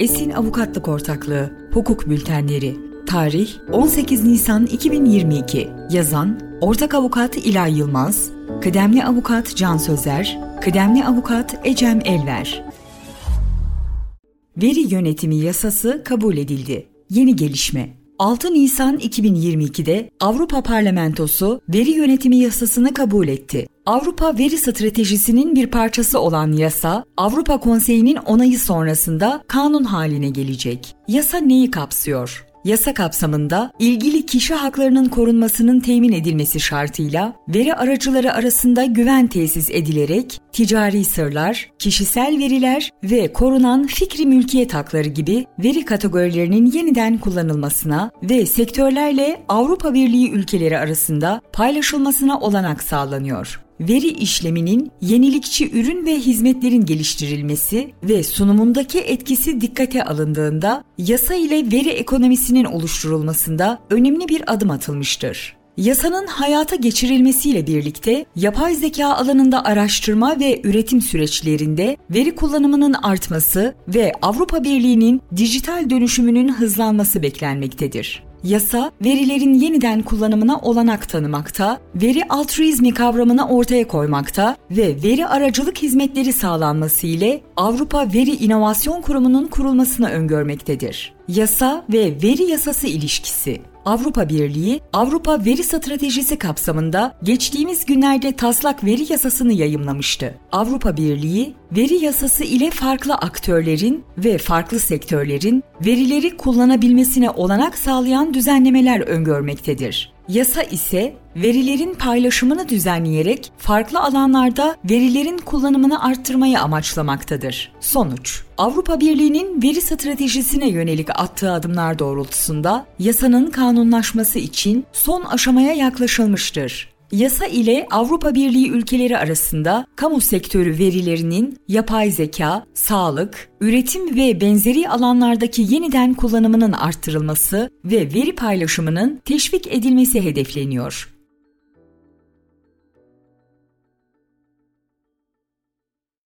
Esin Avukatlık Ortaklığı Hukuk Bültenleri Tarih 18 Nisan 2022 Yazan Ortak Avukat İlay Yılmaz Kıdemli Avukat Can Sözer Kıdemli Avukat Ecem Elver Veri Yönetimi Yasası kabul edildi. Yeni gelişme 6 Nisan 2022'de Avrupa Parlamentosu veri yönetimi yasasını kabul etti. Avrupa Veri Stratejisi'nin bir parçası olan yasa, Avrupa Konseyi'nin onayı sonrasında kanun haline gelecek. Yasa neyi kapsıyor? Yasa kapsamında ilgili kişi haklarının korunmasının temin edilmesi şartıyla veri aracıları arasında güven tesis edilerek ticari sırlar, kişisel veriler ve korunan fikri mülkiyet hakları gibi veri kategorilerinin yeniden kullanılmasına ve sektörlerle Avrupa Birliği ülkeleri arasında paylaşılmasına olanak sağlanıyor veri işleminin yenilikçi ürün ve hizmetlerin geliştirilmesi ve sunumundaki etkisi dikkate alındığında yasa ile veri ekonomisinin oluşturulmasında önemli bir adım atılmıştır. Yasanın hayata geçirilmesiyle birlikte yapay zeka alanında araştırma ve üretim süreçlerinde veri kullanımının artması ve Avrupa Birliği'nin dijital dönüşümünün hızlanması beklenmektedir. Yasa, verilerin yeniden kullanımına olanak tanımakta, veri altruizmi kavramını ortaya koymakta ve veri aracılık hizmetleri sağlanması ile Avrupa Veri İnovasyon Kurumu'nun kurulmasını öngörmektedir. Yasa ve veri yasası ilişkisi Avrupa Birliği, Avrupa Veri Stratejisi kapsamında geçtiğimiz günlerde taslak veri yasasını yayımlamıştı. Avrupa Birliği, veri yasası ile farklı aktörlerin ve farklı sektörlerin verileri kullanabilmesine olanak sağlayan düzenlemeler öngörmektedir. Yasa ise verilerin paylaşımını düzenleyerek farklı alanlarda verilerin kullanımını arttırmayı amaçlamaktadır. Sonuç Avrupa Birliği'nin veri stratejisine yönelik attığı adımlar doğrultusunda yasanın kanunlaşması için son aşamaya yaklaşılmıştır. Yasa ile Avrupa Birliği ülkeleri arasında kamu sektörü verilerinin yapay zeka, sağlık, üretim ve benzeri alanlardaki yeniden kullanımının arttırılması ve veri paylaşımının teşvik edilmesi hedefleniyor.